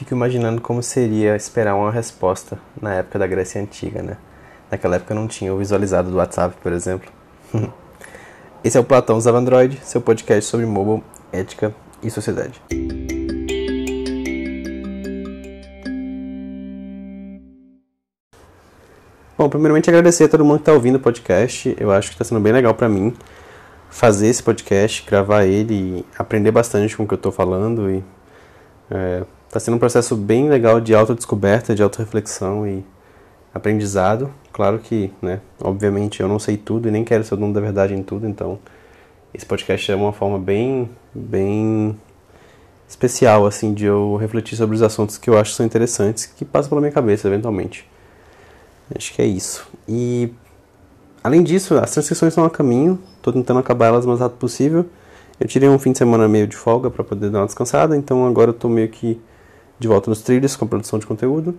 fico imaginando como seria esperar uma resposta na época da Grécia Antiga, né? Naquela época não tinha o visualizado do WhatsApp, por exemplo. Esse é o Platão Usava Android, seu podcast sobre mobile, ética e sociedade. Bom, primeiramente agradecer a todo mundo que está ouvindo o podcast. Eu acho que está sendo bem legal para mim fazer esse podcast, gravar ele e aprender bastante com o que eu estou falando. E está sendo um processo bem legal de autodescoberta, de autorreflexão e aprendizado. Claro que, né, obviamente eu não sei tudo e nem quero ser o dono da verdade em tudo, então esse podcast é uma forma bem, bem especial, assim, de eu refletir sobre os assuntos que eu acho são interessantes, que passam pela minha cabeça, eventualmente. Acho que é isso. E além disso, as transcrições estão a caminho. Estou tentando acabar elas o mais rápido possível. Eu tirei um fim de semana meio de folga para poder dar uma descansada, então agora eu estou meio que de volta nos trilhos com produção de conteúdo.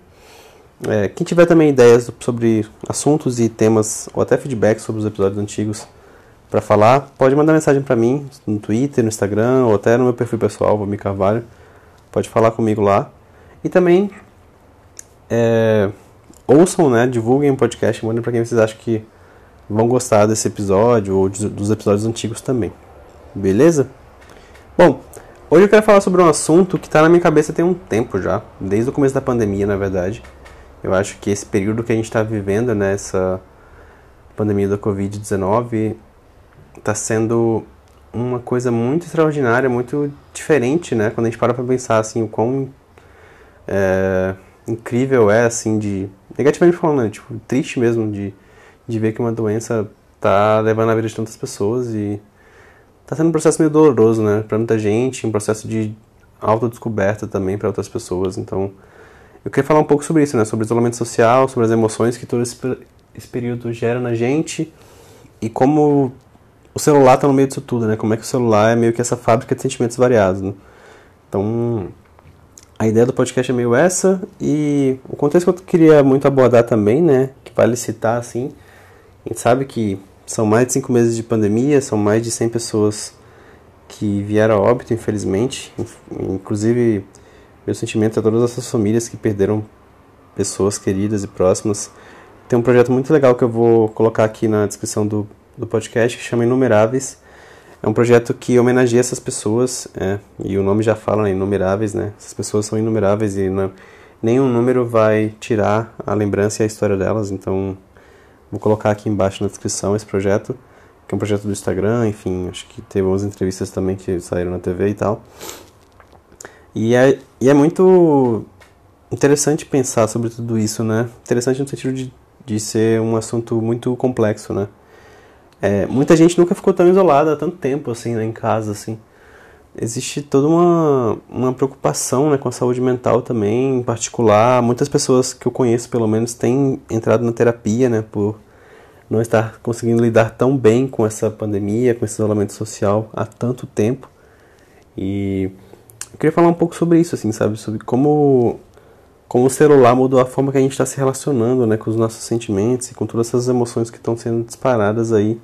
É, quem tiver também ideias sobre assuntos e temas, ou até feedback sobre os episódios antigos para falar, pode mandar mensagem para mim no Twitter, no Instagram, ou até no meu perfil pessoal, Vami Carvalho. Pode falar comigo lá. E também é, ouçam, né, divulguem o podcast, mandem para quem vocês acham que vão gostar desse episódio ou dos episódios antigos também. Beleza? Bom, hoje eu quero falar sobre um assunto que está na minha cabeça tem um tempo já, desde o começo da pandemia, na verdade. Eu acho que esse período que a gente está vivendo nessa pandemia da Covid-19 está sendo uma coisa muito extraordinária, muito diferente, né? Quando a gente para para pensar assim o quão é, incrível é, assim, de negativamente falando, né? tipo triste mesmo de, de ver que uma doença tá levando a vida de tantas pessoas e tá sendo um processo meio doloroso, né? Para muita gente, um processo de autodescoberta também para outras pessoas. Então, eu queria falar um pouco sobre isso, né? Sobre isolamento social, sobre as emoções que todo esse, esse período gera na gente e como o celular está no meio disso tudo, né? Como é que o celular é meio que essa fábrica de sentimentos variados, né? Então, a ideia do podcast é meio essa e o contexto que eu queria muito abordar também, né? Que vale citar, assim, a gente sabe que são mais de cinco meses de pandemia, são mais de 100 pessoas que vieram a óbito, infelizmente. Inclusive, meu sentimento a todas essas famílias que perderam pessoas queridas e próximas. Tem um projeto muito legal que eu vou colocar aqui na descrição do do podcast que chama Inumeráveis. É um projeto que homenageia essas pessoas, é, e o nome já fala, né, inumeráveis, né? Essas pessoas são inumeráveis e não, nenhum número vai tirar a lembrança e a história delas, então vou colocar aqui embaixo na descrição esse projeto, que é um projeto do Instagram, enfim, acho que teve umas entrevistas também que saíram na TV e tal. E é, e é muito interessante pensar sobre tudo isso, né? Interessante no sentido de, de ser um assunto muito complexo, né? É, muita gente nunca ficou tão isolada há tanto tempo assim né, em casa assim. Existe toda uma, uma preocupação né, com a saúde mental também, em particular. Muitas pessoas que eu conheço, pelo menos, têm entrado na terapia né, por não estar conseguindo lidar tão bem com essa pandemia, com esse isolamento social há tanto tempo. E eu queria falar um pouco sobre isso, assim, sabe? Sobre como, como o celular mudou a forma que a gente está se relacionando né, com os nossos sentimentos e com todas essas emoções que estão sendo disparadas aí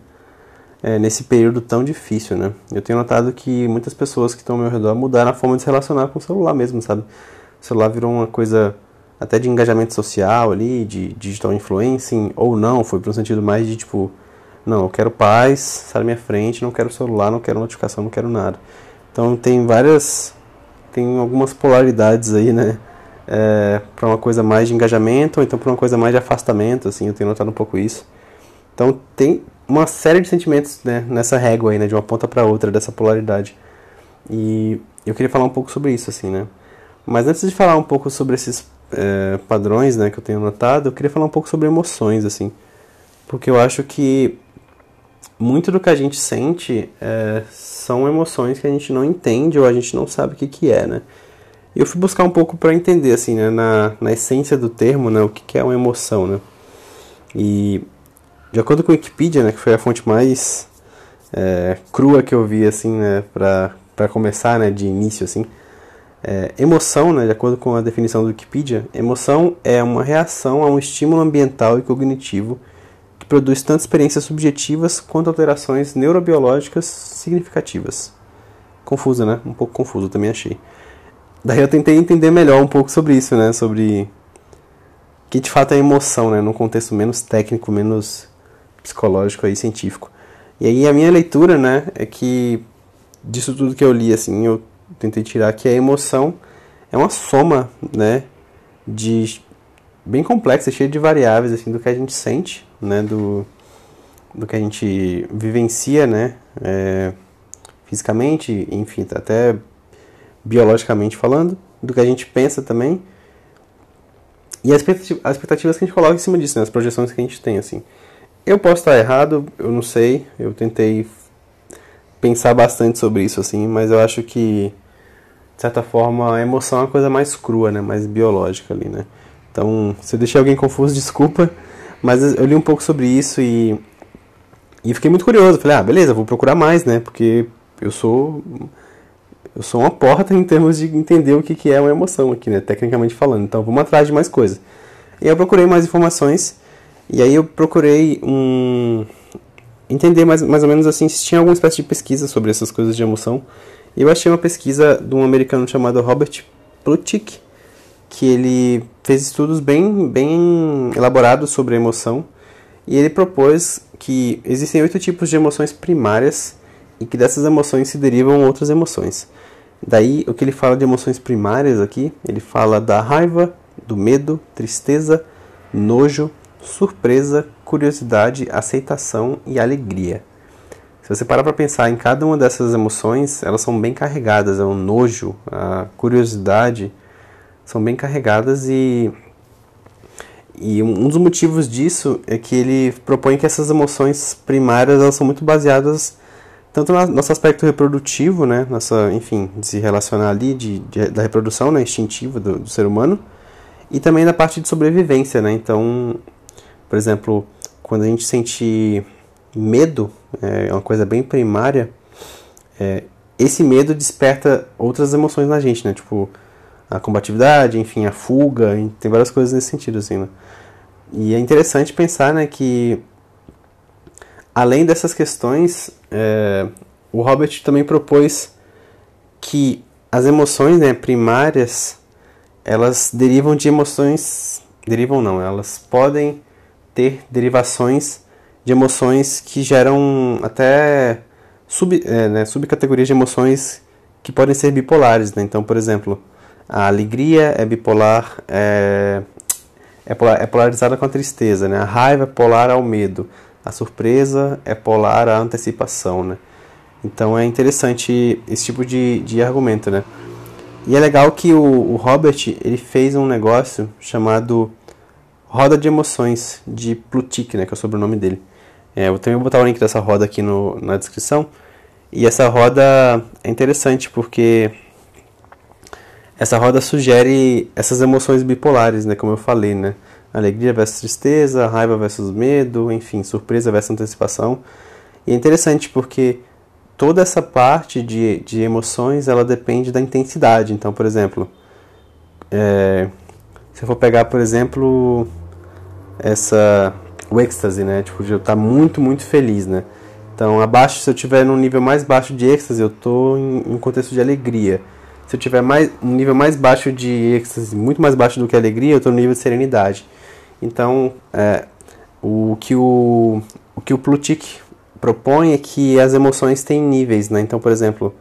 é, nesse período tão difícil, né? Eu tenho notado que muitas pessoas que estão ao meu redor mudaram a forma de se relacionar com o celular mesmo, sabe? O celular virou uma coisa até de engajamento social ali, de digital influencing, ou não, foi para um sentido mais de tipo, não, eu quero paz, sai da minha frente, não quero celular, não quero notificação, não quero nada. Então tem várias, tem algumas polaridades aí, né? É, para uma coisa mais de engajamento, ou então para uma coisa mais de afastamento, assim, eu tenho notado um pouco isso. Então tem, uma série de sentimentos né, nessa régua aí, né, de uma ponta para outra dessa polaridade. E eu queria falar um pouco sobre isso, assim, né? Mas antes de falar um pouco sobre esses é, padrões, né, que eu tenho notado, eu queria falar um pouco sobre emoções, assim, porque eu acho que muito do que a gente sente é, são emoções que a gente não entende ou a gente não sabe o que que é, né? E eu fui buscar um pouco para entender, assim, né, na, na essência do termo, né, o que que é uma emoção, né? E de acordo com a Wikipedia, né, que foi a fonte mais é, crua que eu vi, assim, né, para começar, né, de início, assim, é, emoção, né, de acordo com a definição do Wikipedia, emoção é uma reação a um estímulo ambiental e cognitivo que produz tanto experiências subjetivas quanto alterações neurobiológicas significativas. Confusa, né? Um pouco confuso, também achei. daí eu tentei entender melhor um pouco sobre isso, né? Sobre que de fato é emoção, né? Num contexto menos técnico, menos psicológico aí, científico. E aí a minha leitura, né, é que disso tudo que eu li, assim, eu tentei tirar que a emoção é uma soma, né, de bem complexa, cheia de variáveis, assim, do que a gente sente, né, do, do que a gente vivencia, né, é, fisicamente, enfim, até biologicamente falando, do que a gente pensa também, e as expectativas que a gente coloca em cima disso, né, as projeções que a gente tem, assim. Eu posso estar errado, eu não sei, eu tentei pensar bastante sobre isso, assim, mas eu acho que, de certa forma, a emoção é uma coisa mais crua, né, mais biológica ali, né. Então, se eu deixei alguém confuso, desculpa, mas eu li um pouco sobre isso e, e fiquei muito curioso. Falei, ah, beleza, vou procurar mais, né, porque eu sou eu sou uma porta em termos de entender o que, que é uma emoção aqui, né, tecnicamente falando. Então, vamos atrás de mais coisas. E eu procurei mais informações e aí eu procurei um entender mais, mais ou menos assim se tinha alguma espécie de pesquisa sobre essas coisas de emoção. E eu achei uma pesquisa de um americano chamado Robert Plutchik, que ele fez estudos bem, bem elaborados sobre a emoção. E ele propôs que existem oito tipos de emoções primárias e que dessas emoções se derivam outras emoções. Daí, o que ele fala de emoções primárias aqui, ele fala da raiva, do medo, tristeza, nojo, surpresa, curiosidade, aceitação e alegria. Se você parar para pensar em cada uma dessas emoções, elas são bem carregadas. É o nojo, a curiosidade, são bem carregadas e e um dos motivos disso é que ele propõe que essas emoções primárias elas são muito baseadas tanto no nosso aspecto reprodutivo, né, nossa, enfim, de se relacionar ali, de, de da reprodução, né, instintiva do, do, ser humano, e também da parte de sobrevivência, né. Então, por exemplo, quando a gente sente medo, é uma coisa bem primária, é, esse medo desperta outras emoções na gente, né? Tipo, a combatividade, enfim, a fuga, tem várias coisas nesse sentido, assim, né? E é interessante pensar, né, que além dessas questões, é, o Robert também propôs que as emoções né, primárias, elas derivam de emoções, derivam não, elas podem ter derivações de emoções que geram até sub, é, né, subcategorias de emoções que podem ser bipolares. Né? Então, por exemplo, a alegria é bipolar, é, é, é polarizada com a tristeza, né? a raiva é polar ao medo, a surpresa é polar à antecipação. Né? Então é interessante esse tipo de, de argumento. Né? E é legal que o, o Robert ele fez um negócio chamado Roda de Emoções, de Plutik, né, que é o sobrenome dele. É, eu também vou botar o link dessa roda aqui no, na descrição. E essa roda é interessante porque essa roda sugere essas emoções bipolares, né, como eu falei, né? Alegria versus tristeza, raiva versus medo, enfim, surpresa versus antecipação. E é interessante porque toda essa parte de, de emoções, ela depende da intensidade. Então, por exemplo, é, se eu for pegar, por exemplo, essa o êxtase, né? Tipo, de eu estar tá muito, muito feliz, né? Então, abaixo, se eu tiver num nível mais baixo de êxtase, eu estou em um contexto de alegria. Se eu tiver mais, um nível mais baixo de êxtase, muito mais baixo do que alegria, eu estou no nível de serenidade. Então, é, o que o, o que o Plutik propõe é que as emoções têm níveis, né? Então, por exemplo,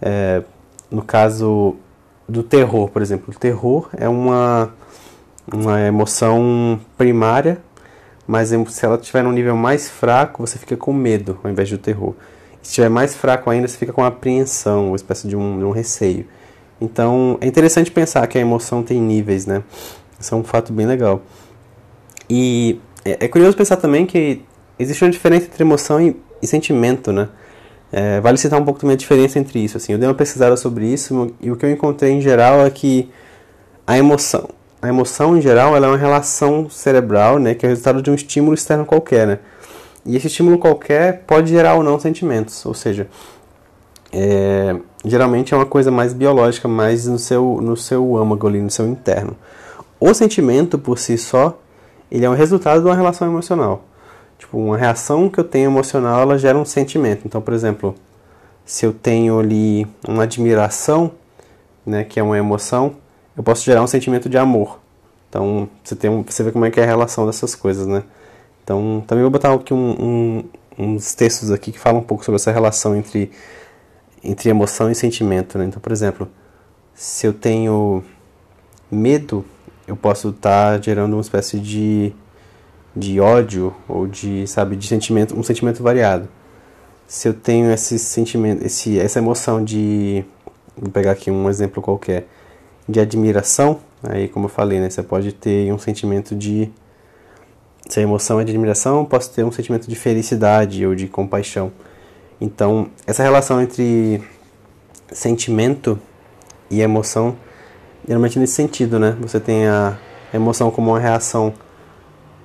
é, no caso do terror, por exemplo, o terror é uma uma emoção primária, mas se ela estiver num nível mais fraco, você fica com medo ao invés do terror. Se estiver mais fraco ainda, você fica com apreensão, uma espécie de um, de um receio. Então, é interessante pensar que a emoção tem níveis, né? Isso é um fato bem legal. E é, é curioso pensar também que existe uma diferença entre emoção e, e sentimento, né? É, vale citar um pouco também a diferença entre isso. Assim, eu dei uma pesquisada sobre isso e o que eu encontrei em geral é que a emoção, a emoção, em geral, ela é uma relação cerebral, né, que é o resultado de um estímulo externo qualquer, né? E esse estímulo qualquer pode gerar ou não sentimentos, ou seja, é, geralmente é uma coisa mais biológica, mais no seu, no seu âmago ali, no seu interno. O sentimento, por si só, ele é um resultado de uma relação emocional. Tipo, uma reação que eu tenho emocional, ela gera um sentimento. Então, por exemplo, se eu tenho ali uma admiração né, que é uma emoção, eu posso gerar um sentimento de amor. Então, você, tem um, você vê como é que é a relação dessas coisas, né? Então, também vou botar aqui um, um, uns textos aqui que falam um pouco sobre essa relação entre, entre emoção e sentimento, né? Então, por exemplo, se eu tenho medo, eu posso estar tá gerando uma espécie de, de ódio ou de, sabe, de sentimento, um sentimento variado. Se eu tenho esse sentimento, esse, essa emoção de, vou pegar aqui um exemplo qualquer, de admiração, aí como eu falei, né, você pode ter um sentimento de se a emoção é de admiração, posso ter um sentimento de felicidade ou de compaixão. Então, essa relação entre sentimento e emoção, geralmente nesse sentido, né? Você tem a emoção como uma reação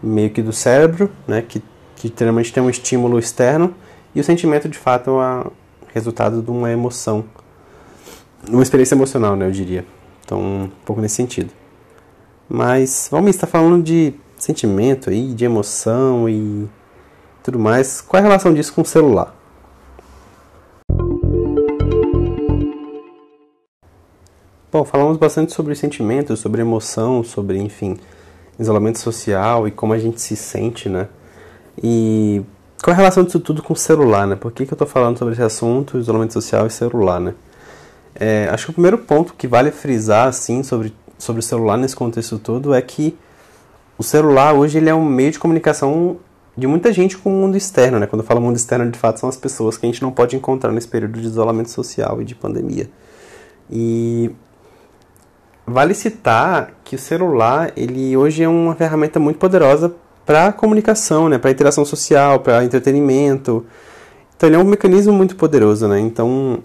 meio que do cérebro, né? Que, que geralmente tem um estímulo externo, e o sentimento, de fato, é o resultado de uma emoção, uma experiência emocional, né? Eu diria. Então, um pouco nesse sentido. Mas, vamos estar falando de sentimento aí, de emoção e tudo mais. Qual é a relação disso com o celular? Bom, falamos bastante sobre sentimentos, sobre emoção, sobre, enfim, isolamento social e como a gente se sente, né? E qual é a relação disso tudo com o celular, né? Por que, que eu estou falando sobre esse assunto, isolamento social e celular, né? É, acho que o primeiro ponto que vale frisar, assim, sobre, sobre o celular nesse contexto todo é que o celular hoje ele é um meio de comunicação de muita gente com o mundo externo, né? Quando eu falo mundo externo, de fato, são as pessoas que a gente não pode encontrar nesse período de isolamento social e de pandemia. E vale citar que o celular, ele hoje é uma ferramenta muito poderosa para comunicação, né? Para interação social, para entretenimento. Então ele é um mecanismo muito poderoso, né? Então,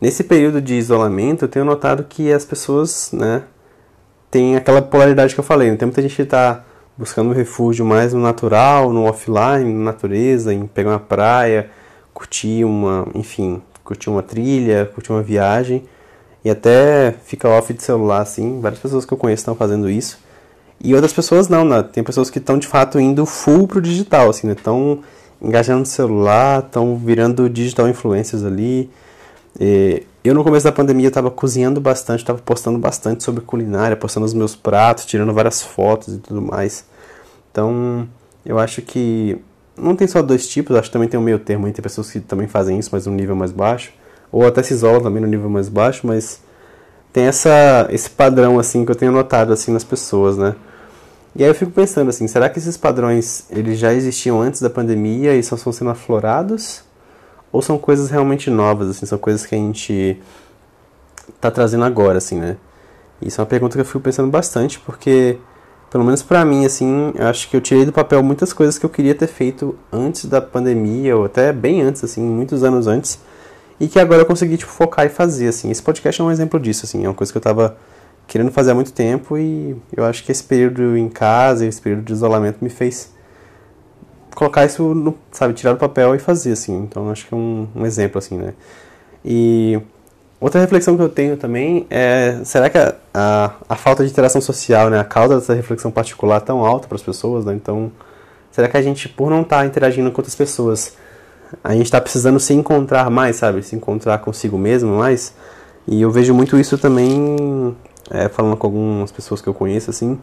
nesse período de isolamento, eu tenho notado que as pessoas, né, tem aquela polaridade que eu falei, né? tem muita gente que está buscando um refúgio mais no natural, no offline, na natureza, em pegar uma praia, curtir uma, enfim, curtir uma trilha, curtir uma viagem e até fica off de celular assim. Várias pessoas que eu conheço estão fazendo isso. E outras pessoas não, né? Tem pessoas que estão de fato indo full pro digital, assim, né? Estão engajando no celular, estão virando digital influencers ali. E eu no começo da pandemia estava cozinhando bastante, estava postando bastante sobre culinária, postando os meus pratos, tirando várias fotos e tudo mais. Então, eu acho que não tem só dois tipos, acho que também tem um meio termo, tem pessoas que também fazem isso, mas num nível mais baixo, ou até se isolam também no nível mais baixo, mas tem essa esse padrão assim que eu tenho notado assim nas pessoas, né? E aí eu fico pensando assim, será que esses padrões eles já existiam antes da pandemia e só estão sendo aflorados? Ou são coisas realmente novas, assim, são coisas que a gente tá trazendo agora, assim, né? Isso é uma pergunta que eu fico pensando bastante, porque, pelo menos para mim, assim, acho que eu tirei do papel muitas coisas que eu queria ter feito antes da pandemia, ou até bem antes, assim, muitos anos antes, e que agora eu consegui, tipo, focar e fazer, assim. Esse podcast é um exemplo disso, assim, é uma coisa que eu tava querendo fazer há muito tempo e eu acho que esse período em casa, esse período de isolamento me fez colocar isso, no, sabe, tirar do papel e fazer, assim. Então, acho que é um, um exemplo, assim, né? E outra reflexão que eu tenho também é, será que a, a, a, falta de interação social, né, a causa dessa reflexão particular tão alta para as pessoas, né? Então, será que a gente, por não estar tá interagindo com outras pessoas, a gente está precisando se encontrar mais, sabe? Se encontrar consigo mesmo mais? E eu vejo muito isso também, é, falando com algumas pessoas que eu conheço, assim,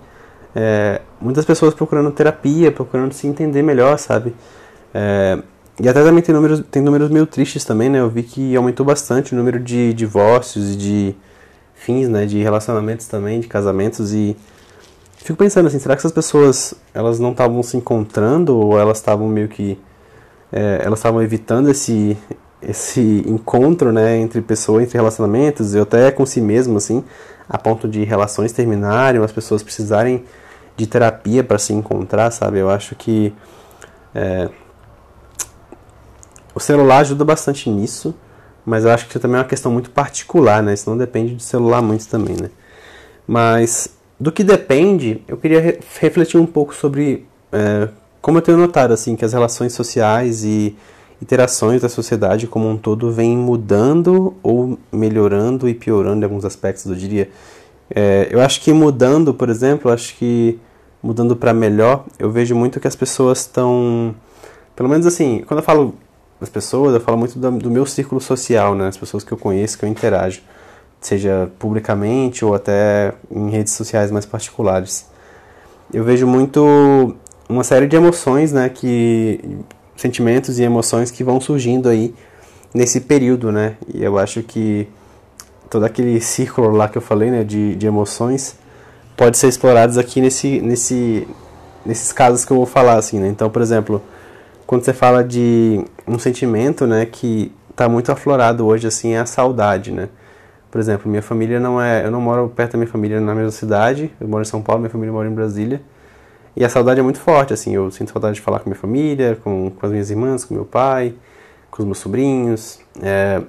é, muitas pessoas procurando terapia, procurando se entender melhor, sabe? É, e até também tem números, tem números meio tristes também, né? Eu vi que aumentou bastante o número de divórcios e de fins, né? De relacionamentos também, de casamentos e fico pensando assim, será que essas pessoas elas não estavam se encontrando ou elas estavam meio que é, elas estavam evitando esse esse encontro, né, entre pessoas, entre relacionamentos e até com si mesmo assim, a ponto de relações terminarem, as pessoas precisarem de terapia para se encontrar, sabe? Eu acho que é, o celular ajuda bastante nisso, mas eu acho que isso também é uma questão muito particular, né? Isso não depende do celular muito também, né? Mas do que depende, eu queria re refletir um pouco sobre é, como eu tenho notado assim que as relações sociais e interações da sociedade como um todo vêm mudando ou melhorando e piorando em alguns aspectos, eu diria. É, eu acho que mudando, por exemplo, acho que mudando para melhor, eu vejo muito que as pessoas estão, pelo menos assim, quando eu falo das pessoas, eu falo muito do, do, meu círculo social, né, as pessoas que eu conheço, que eu interajo. seja publicamente ou até em redes sociais mais particulares. Eu vejo muito uma série de emoções, né, que sentimentos e emoções que vão surgindo aí nesse período, né? E eu acho que todo aquele círculo lá que eu falei, né, de, de emoções, pode ser explorados aqui nesse, nesse, nesses casos que eu vou falar, assim, né? Então, por exemplo, quando você fala de um sentimento, né, que está muito aflorado hoje, assim, é a saudade, né? Por exemplo, minha família não é, eu não moro perto da minha família na mesma cidade, eu moro em São Paulo, minha família mora em Brasília, e a saudade é muito forte, assim, eu sinto saudade de falar com minha família, com, com as minhas irmãs, com meu pai, com os meus sobrinhos, é,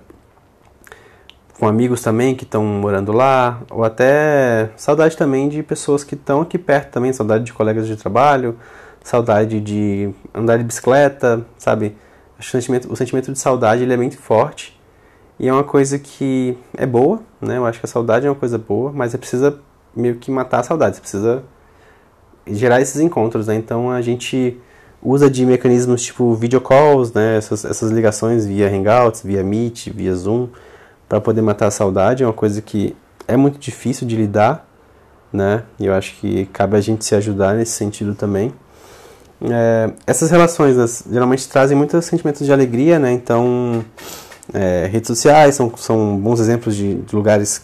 com amigos também que estão morando lá, ou até saudade também de pessoas que estão aqui perto também, saudade de colegas de trabalho, saudade de andar de bicicleta, sabe? O sentimento, o sentimento de saudade ele é muito forte e é uma coisa que é boa, né? Eu acho que a saudade é uma coisa boa, mas você precisa meio que matar a saudade, você precisa gerar esses encontros, né? Então a gente usa de mecanismos tipo video calls, né? Essas, essas ligações via Hangouts, via Meet, via Zoom, para poder matar a saudade. É uma coisa que é muito difícil de lidar, né? E eu acho que cabe a gente se ajudar nesse sentido também. É, essas relações geralmente trazem muitos sentimentos de alegria, né? Então, é, redes sociais são, são bons exemplos de, de lugares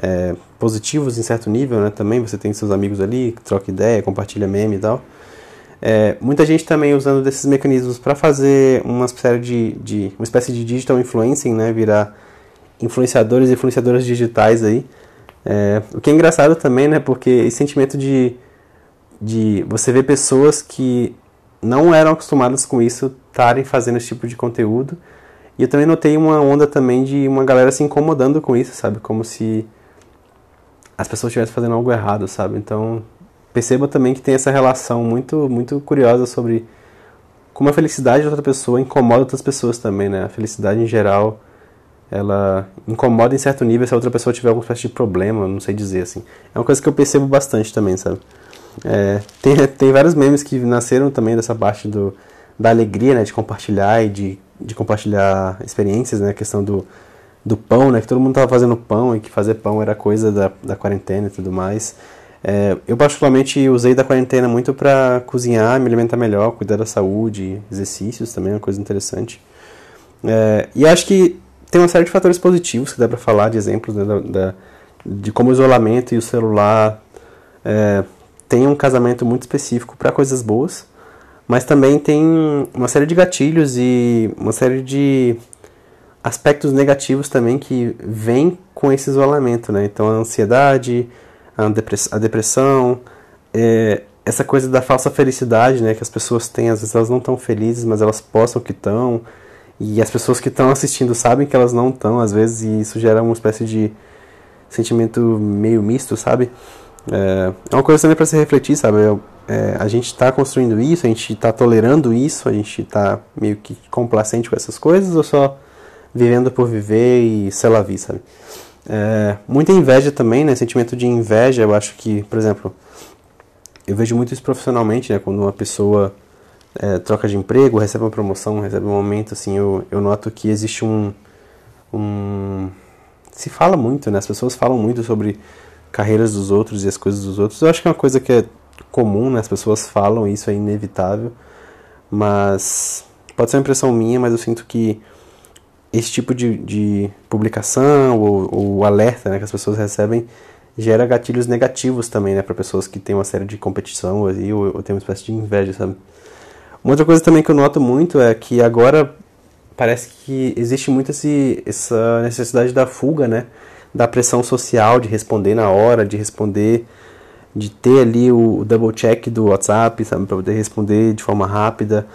é, positivos em certo nível, né? Também você tem seus amigos ali, troca ideia, compartilha meme e tal. É, muita gente também usando desses mecanismos para fazer uma espécie de, de, uma espécie de digital influencing, né? Virar influenciadores e influenciadoras digitais aí. É, o que é engraçado também, né? Porque esse sentimento de de você ver pessoas que não eram acostumadas com isso estarem fazendo esse tipo de conteúdo. E eu também notei uma onda também de uma galera se incomodando com isso, sabe? Como se as pessoas estivessem fazendo algo errado, sabe? Então, perceba também que tem essa relação muito muito curiosa sobre como a felicidade de outra pessoa incomoda outras pessoas também, né? A felicidade em geral, ela incomoda em certo nível se a outra pessoa tiver alguma espécie de problema, não sei dizer assim. É uma coisa que eu percebo bastante também, sabe? É, tem, tem vários memes que nasceram também dessa parte do, da alegria, né, de compartilhar e de, de compartilhar experiências, né, a questão do, do pão, né, que todo mundo estava fazendo pão e que fazer pão era coisa da, da quarentena e tudo mais. É, eu particularmente usei da quarentena muito para cozinhar, me alimentar melhor, cuidar da saúde, exercícios também, é uma coisa interessante. É, e acho que tem uma série de fatores positivos que dá para falar, de exemplos né, da, da, de como o isolamento e o celular é, tem um casamento muito específico para coisas boas, mas também tem uma série de gatilhos e uma série de aspectos negativos também que vêm com esse isolamento, né? Então a ansiedade, a depressão, é, essa coisa da falsa felicidade, né? Que as pessoas têm, às vezes elas não estão felizes, mas elas postam que estão, e as pessoas que estão assistindo sabem que elas não estão, às vezes, e isso gera uma espécie de sentimento meio misto, sabe? É, é uma coisa também para se refletir, sabe? É, a gente está construindo isso, a gente está tolerando isso, a gente está meio que complacente com essas coisas ou só vivendo por viver e sei lá, vi, sabe? É, muita inveja também, né? Sentimento de inveja, eu acho que, por exemplo, eu vejo muito isso profissionalmente, né? Quando uma pessoa é, troca de emprego, recebe uma promoção, recebe um aumento, assim, eu, eu noto que existe um, um... Se fala muito, né? As pessoas falam muito sobre carreiras dos outros e as coisas dos outros. Eu acho que é uma coisa que é comum, né? As pessoas falam isso, é inevitável. Mas pode ser uma impressão minha, mas eu sinto que esse tipo de, de publicação ou, ou alerta né, que as pessoas recebem gera gatilhos negativos também, né, para pessoas que têm uma série de competição aí, ou, ou tem uma espécie de inveja, sabe? Uma outra coisa também que eu noto muito é que agora parece que existe muito esse, essa necessidade da fuga, né? da pressão social de responder na hora, de responder, de ter ali o double check do WhatsApp, sabe, para poder responder de forma rápida.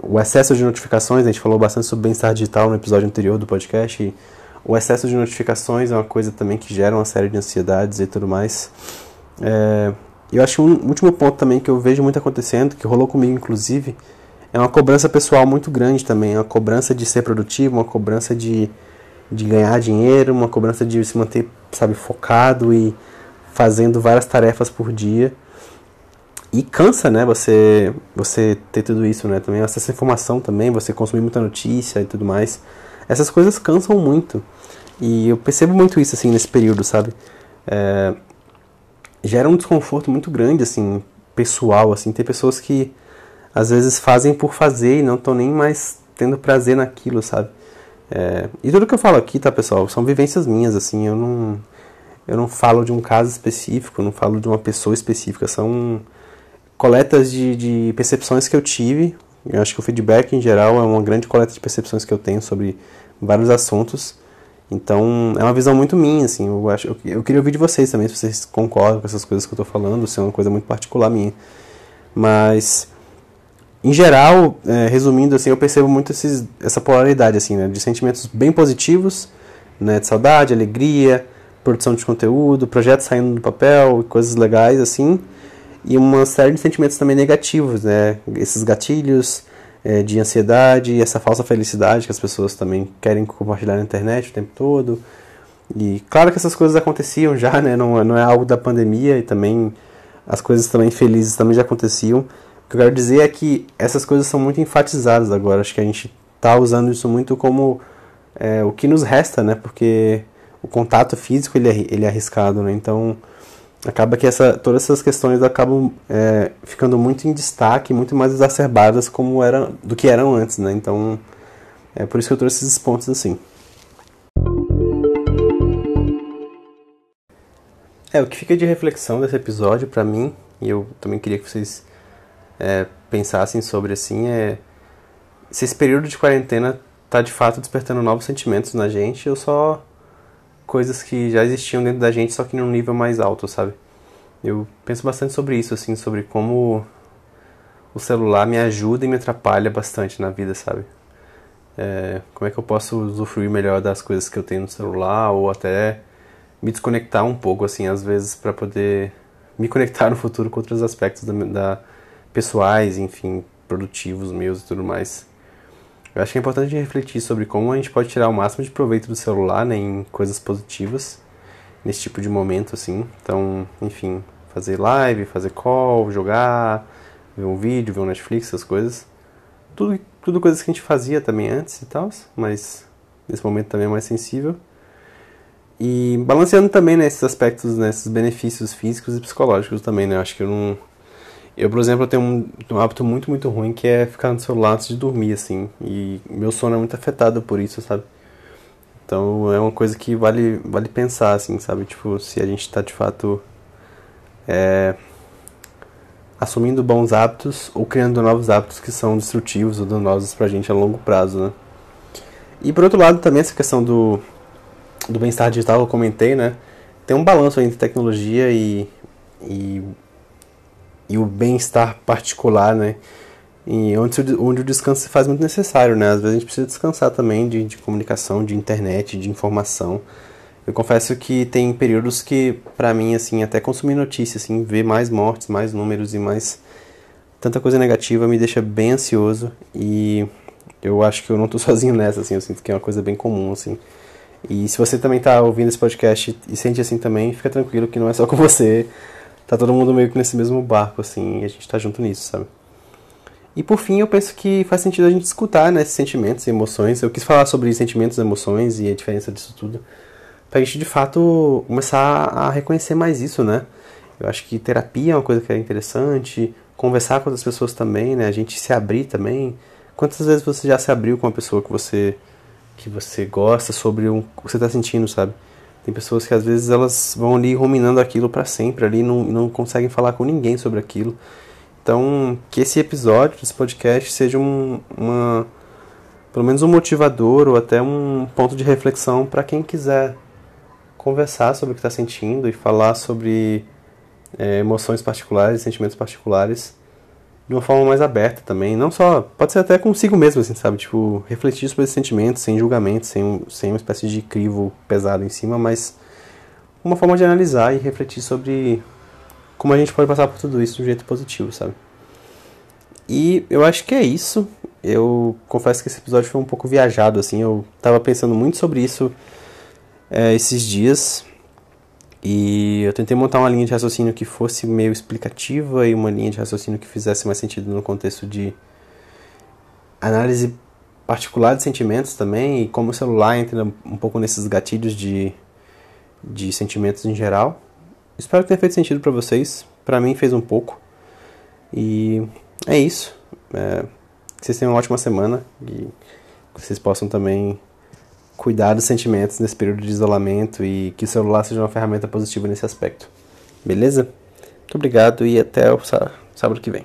O excesso de notificações, a gente falou bastante sobre bem-estar digital no episódio anterior do podcast. o excesso de notificações é uma coisa também que gera uma série de ansiedades e tudo mais. É, eu acho um último ponto também que eu vejo muito acontecendo, que rolou comigo inclusive, é uma cobrança pessoal muito grande também, uma cobrança de ser produtivo, uma cobrança de de ganhar dinheiro, uma cobrança de se manter, sabe, focado e fazendo várias tarefas por dia. E cansa, né, você você ter tudo isso, né, também essa informação também, você consumir muita notícia e tudo mais. Essas coisas cansam muito. E eu percebo muito isso, assim, nesse período, sabe? É, gera um desconforto muito grande, assim, pessoal, assim. Tem pessoas que às vezes fazem por fazer e não estão nem mais tendo prazer naquilo, sabe? É, e tudo que eu falo aqui, tá, pessoal, são vivências minhas, assim, eu não, eu não falo de um caso específico, não falo de uma pessoa específica, são coletas de, de percepções que eu tive. Eu acho que o feedback, em geral, é uma grande coleta de percepções que eu tenho sobre vários assuntos. Então, é uma visão muito minha, assim, eu, acho, eu, eu queria ouvir de vocês também, se vocês concordam com essas coisas que eu estou falando, se é uma coisa muito particular minha. Mas, em geral, é, resumindo, assim, eu percebo muito esses, essa polaridade, assim, né, de sentimentos bem positivos, né, de saudade, alegria, produção de conteúdo, projetos saindo do papel, coisas legais, assim, e uma série de sentimentos também negativos, né, esses gatilhos, é, de ansiedade, essa falsa felicidade que as pessoas também querem compartilhar na internet o tempo todo. E claro que essas coisas aconteciam já, né? Não, não é algo da pandemia e também as coisas também felizes também já aconteciam. O que eu quero dizer é que essas coisas são muito enfatizadas agora. Acho que a gente está usando isso muito como é, o que nos resta, né? Porque o contato físico ele é, ele é arriscado, né? Então acaba que essa, todas essas questões acabam é, ficando muito em destaque, muito mais exacerbadas como era, do que eram antes, né? Então, é por isso que eu trouxe esses pontos assim. É, o que fica de reflexão desse episódio para mim, e eu também queria que vocês é, pensassem sobre assim, é se esse período de quarentena tá de fato despertando novos sentimentos na gente, eu só coisas que já existiam dentro da gente, só que num nível mais alto, sabe? Eu penso bastante sobre isso, assim, sobre como o celular me ajuda e me atrapalha bastante na vida, sabe? É, como é que eu posso usufruir melhor das coisas que eu tenho no celular ou até me desconectar um pouco, assim, às vezes, para poder me conectar no futuro com outros aspectos da, da pessoais, enfim, produtivos meus e tudo mais. Eu acho que é importante refletir sobre como a gente pode tirar o máximo de proveito do celular né, em coisas positivas nesse tipo de momento, assim. Então, enfim, fazer live, fazer call, jogar, ver um vídeo, ver um Netflix, essas coisas. Tudo, tudo coisas que a gente fazia também antes e tal, mas nesse momento também é mais sensível. E balanceando também nesses né, aspectos, nesses né, benefícios físicos e psicológicos também, né? Eu acho que eu não eu, por exemplo, tenho um, um, hábito muito, muito ruim que é ficar no celular antes de dormir, assim. E meu sono é muito afetado por isso, sabe? Então é uma coisa que vale, vale pensar, assim, sabe? Tipo, se a gente está de fato é, assumindo bons hábitos ou criando novos hábitos que são destrutivos ou danosos pra gente a longo prazo, né? E por outro lado, também essa questão do, do bem-estar digital, eu comentei, né? Tem um balanço entre tecnologia e, e e o bem-estar particular, né? E onde, onde o descanso se faz muito necessário, né? Às vezes a gente precisa descansar também de, de comunicação, de internet, de informação. Eu confesso que tem períodos que, para mim, assim, até consumir notícias, assim, ver mais mortes, mais números e mais tanta coisa negativa me deixa bem ansioso e eu acho que eu não tô sozinho nessa, assim, eu sinto que é uma coisa bem comum, assim. E se você também tá ouvindo esse podcast e sente assim também, fica tranquilo que não é só com você tá todo mundo meio que nesse mesmo barco, assim, e a gente tá junto nisso, sabe? E por fim, eu penso que faz sentido a gente escutar, né, esses sentimentos e emoções. Eu quis falar sobre sentimentos, emoções e a diferença disso tudo, pra gente de fato começar a reconhecer mais isso, né? Eu acho que terapia é uma coisa que é interessante, conversar com outras pessoas também, né? A gente se abrir também. Quantas vezes você já se abriu com uma pessoa que você que você gosta sobre o que você está sentindo, sabe? Tem pessoas que às vezes elas vão ali ruminando aquilo para sempre, ali não, não conseguem falar com ninguém sobre aquilo. Então, que esse episódio, esse podcast, seja um, uma, pelo menos um motivador ou até um ponto de reflexão para quem quiser conversar sobre o que está sentindo e falar sobre é, emoções particulares, sentimentos particulares de uma forma mais aberta também. Não só, pode ser até consigo mesmo, assim, sabe? Tipo, refletir sobre esses sentimentos, sem julgamento, sem, sem uma espécie de crivo pesado em cima, mas uma forma de analisar e refletir sobre como a gente pode passar por tudo isso de um jeito positivo, sabe? E eu acho que é isso. Eu confesso que esse episódio foi um pouco viajado, assim. Eu tava pensando muito sobre isso é, esses dias. E eu tentei montar uma linha de raciocínio que fosse meio explicativa e uma linha de raciocínio que fizesse mais sentido no contexto de análise particular de sentimentos também e como o celular entra um pouco nesses gatilhos de, de sentimentos em geral. Espero que tenha feito sentido para vocês. Para mim fez um pouco. E é isso. É, que vocês tenham uma ótima semana e que vocês possam também cuidar dos sentimentos nesse período de isolamento e que o celular seja uma ferramenta positiva nesse aspecto. Beleza? Muito obrigado e até o sábado que vem.